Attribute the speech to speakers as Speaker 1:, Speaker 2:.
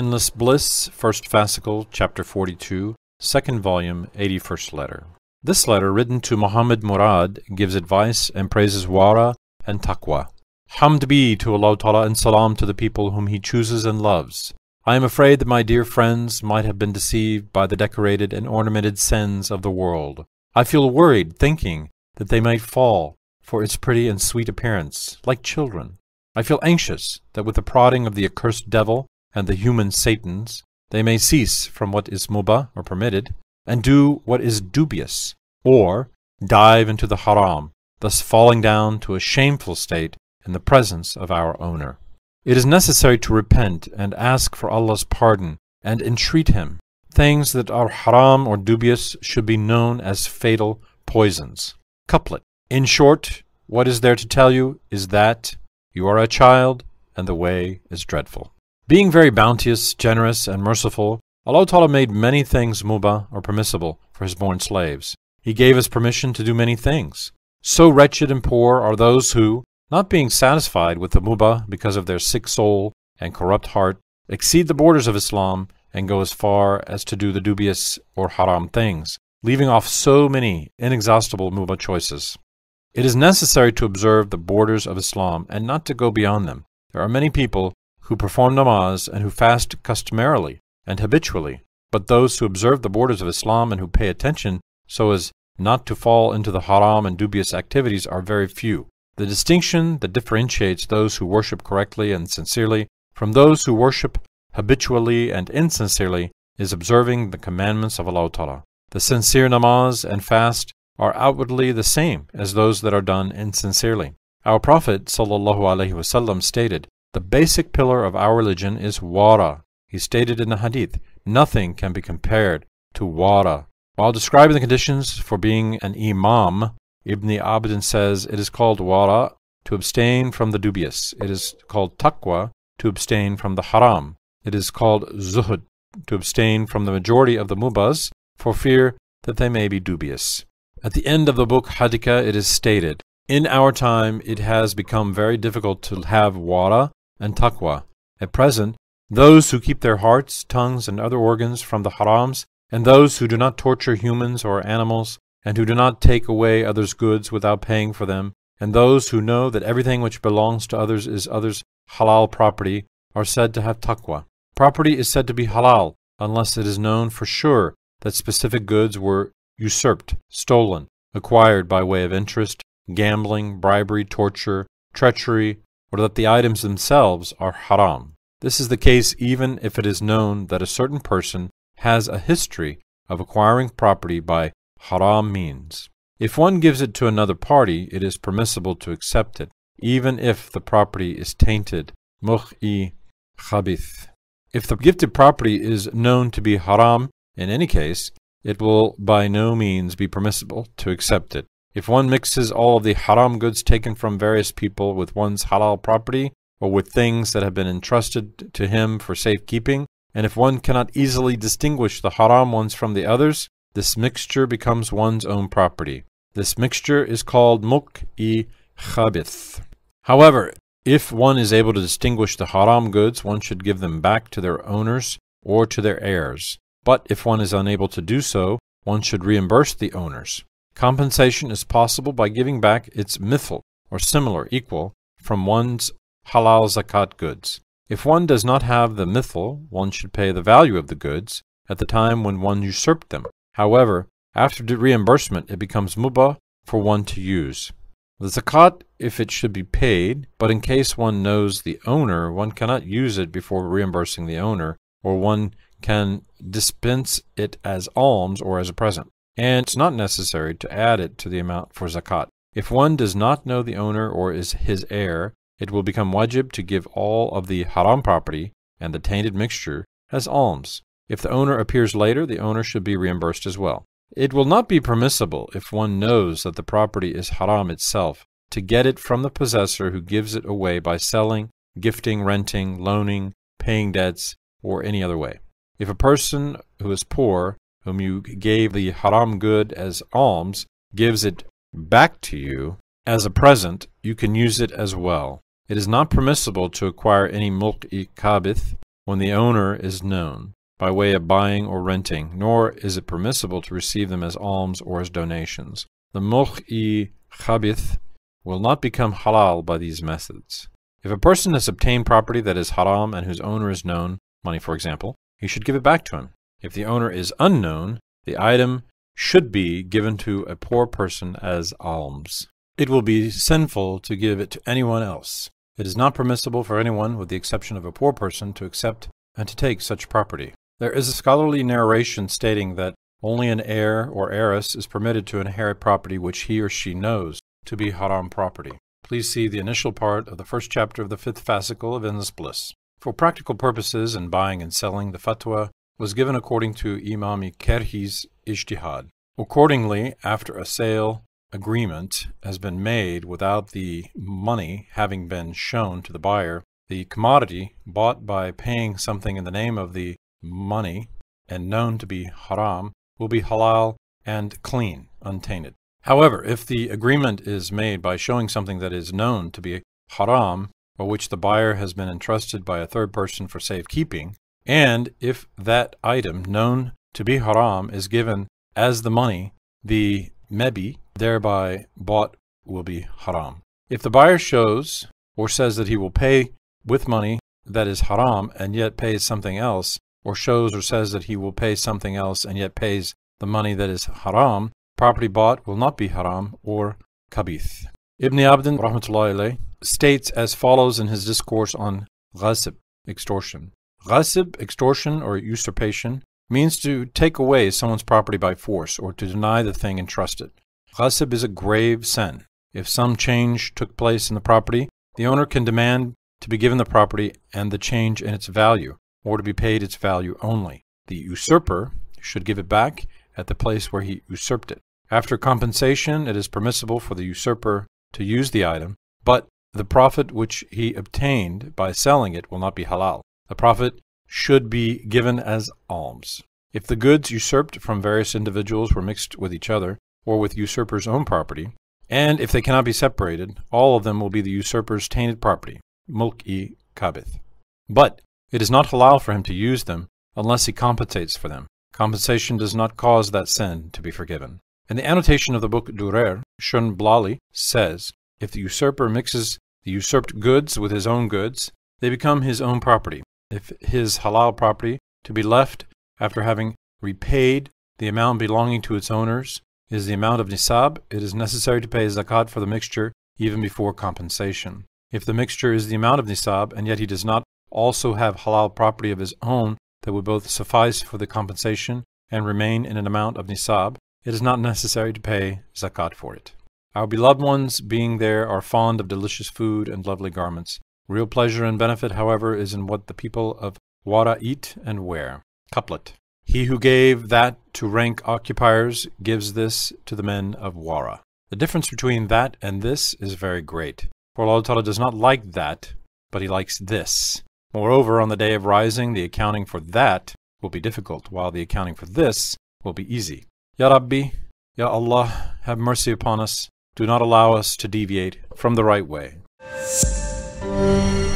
Speaker 1: Endless Bliss, First Fascicle, Chapter 42, Second Volume, 81st Letter. This letter, written to Muhammad Murad, gives advice and praises Wara and Taqwa. Hamd be to Allah Ta'ala and salam to the people whom He chooses and loves. I am afraid that my dear friends might have been deceived by the decorated and ornamented sins of the world. I feel worried, thinking that they might fall for its pretty and sweet appearance, like children. I feel anxious that with the prodding of the accursed devil and the human satans, they may cease from what is mubah or permitted, and do what is dubious, or dive into the haram, thus falling down to a shameful state in the presence of our owner. It is necessary to repent and ask for Allah's pardon and entreat Him. Things that are haram or dubious should be known as fatal poisons. Couplet. In short, what is there to tell you is that you are a child and the way is dreadful. Being very bounteous, generous, and merciful, Allah Ta'ala made many things mubah or permissible for His born slaves. He gave us permission to do many things. So wretched and poor are those who, not being satisfied with the mubah because of their sick soul and corrupt heart, exceed the borders of Islam and go as far as to do the dubious or haram things, leaving off so many inexhaustible mubah choices. It is necessary to observe the borders of Islam and not to go beyond them. There are many people who perform namaz and who fast customarily and habitually, but those who observe the borders of Islam and who pay attention so as not to fall into the haram and dubious activities are very few. The distinction that differentiates those who worship correctly and sincerely from those who worship habitually and insincerely is observing the commandments of Allah Ta'ala. The sincere namaz and fast are outwardly the same as those that are done insincerely. Our Prophet ﷺ stated, the basic pillar of our religion is wara. He stated in the hadith, nothing can be compared to wara. While describing the conditions for being an imam, Ibn Abidin says it is called wara to abstain from the dubious. It is called taqwa to abstain from the haram. It is called zuhud to abstain from the majority of the mubas for fear that they may be dubious. At the end of the book Hadika it is stated, In our time it has become very difficult to have wara and taqwa. At present, those who keep their hearts, tongues, and other organs from the harams, and those who do not torture humans or animals, and who do not take away others' goods without paying for them, and those who know that everything which belongs to others is others' halal property, are said to have taqwa. Property is said to be halal unless it is known for sure that specific goods were usurped, stolen, acquired by way of interest, gambling, bribery, torture, treachery, or that the items themselves are haram. This is the case even if it is known that a certain person has a history of acquiring property by haram means. If one gives it to another party, it is permissible to accept it, even if the property is tainted, mulk-i khabith. If the gifted property is known to be haram, in any case, it will by no means be permissible to accept it. If one mixes all of the haram goods taken from various people with one's halal property, or with things that have been entrusted to him for safekeeping, and if one cannot easily distinguish the haram ones from the others, this mixture becomes one's own property. This mixture is called mulk-i khabith. However, if one is able to distinguish the haram goods, one should give them back to their owners or to their heirs. But if one is unable to do so, one should reimburse the owners. Compensation is possible by giving back its mithl, or similar equal, from one's halal zakat goods. If one does not have the mithl, one should pay the value of the goods at the time when one usurped them. However, after reimbursement, it becomes mubah for one to use. The zakat, if it should be paid, but in case one knows the owner, one cannot use it before reimbursing the owner, or one can dispense it as alms or as a present and it's not necessary to add it to the amount for zakat. If one does not know the owner or is his heir, it will become wajib to give all of the haram property and the tainted mixture as alms. If the owner appears later, the owner should be reimbursed as well. It will not be permissible, if one knows that the property is haram itself, to get it from the possessor who gives it away by selling, gifting, renting, loaning, paying debts, or any other way. If a person who is poor whom you gave the haram good as alms, gives it back to you as a present, you can use it as well. It is not permissible to acquire any mulk-i kabith. when the owner is known, by way of buying or renting, nor is it permissible to receive them as alms or as donations. The mulk-i khabith will not become halal by these methods. If a person has obtained property that is haram and whose owner is known, money for example, he should give it back to him. If the owner is unknown, the item should be given to a poor person as alms. It will be sinful to give it to anyone else. It is not permissible for anyone, with the exception of a poor person, to accept and to take such property. There is a scholarly narration stating that only an heir or heiress is permitted to inherit property which he or she knows to be haram property. Please see the initial part of the first chapter of the fifth fascicle of Endless Bliss. For practical purposes in buying and selling, the fatwa was given according to Imam Kerhi's ijtihad. Accordingly, after a sale agreement has been made without the money having been shown to the buyer, the commodity bought by paying something in the name of the money and known to be haram will be halal and clean, untainted. However, if the agreement is made by showing something that is known to be haram, or which the buyer has been entrusted by a third person for safekeeping, and if that item known to be haram is given as the money, the mebi thereby bought will be haram. If the buyer shows or says that he will pay with money that is haram and yet pays something else, or shows or says that he will pay something else and yet pays the money that is haram, property bought will not be haram or kabith. Ibn Abidin rahmatullahi states as follows in his discourse on ghasib, extortion. Ghasib, extortion or usurpation, means to take away someone's property by force or to deny the thing entrusted. Ghasib is a grave sin. If some change took place in the property, the owner can demand to be given the property and the change in its value, or to be paid its value only. The usurper should give it back at the place where he usurped it. After compensation, it is permissible for the usurper to use the item, but the profit which he obtained by selling it will not be halal. The profit should be given as alms. If the goods usurped from various individuals were mixed with each other, or with usurper's own property, and if they cannot be separated, all of them will be the usurper's tainted property, mulk-i kabith. But it is not halal for him to use them unless he compensates for them. Compensation does not cause that sin to be forgiven. In the annotation of the book Durer, Shurunbulali says, If the usurper mixes the usurped goods with his own goods, they become his own property. If his halal property to be left after having repaid the amount belonging to its owners is the amount of nisab, it is necessary to pay zakat for the mixture even before compensation. If the mixture is the amount of nisab, and yet he does not also have halal property of his own that would both suffice for the compensation and remain in an amount of nisab, it is not necessary to pay zakat for it. Our beloved ones, being there, are fond of delicious food and lovely garments. Real pleasure and benefit, however, is in what the people of Wara eat and wear. Couplet. He who gave that to rank occupiers gives this to the men of Wara. The difference between that and this is very great. For Allah does not like that, but He likes this. Moreover, on the day of rising, the accounting for that will be difficult, while the accounting for this will be easy. Ya Rabbi, Ya Allah, have mercy upon us. Do not allow us to deviate from the right way. Thank you.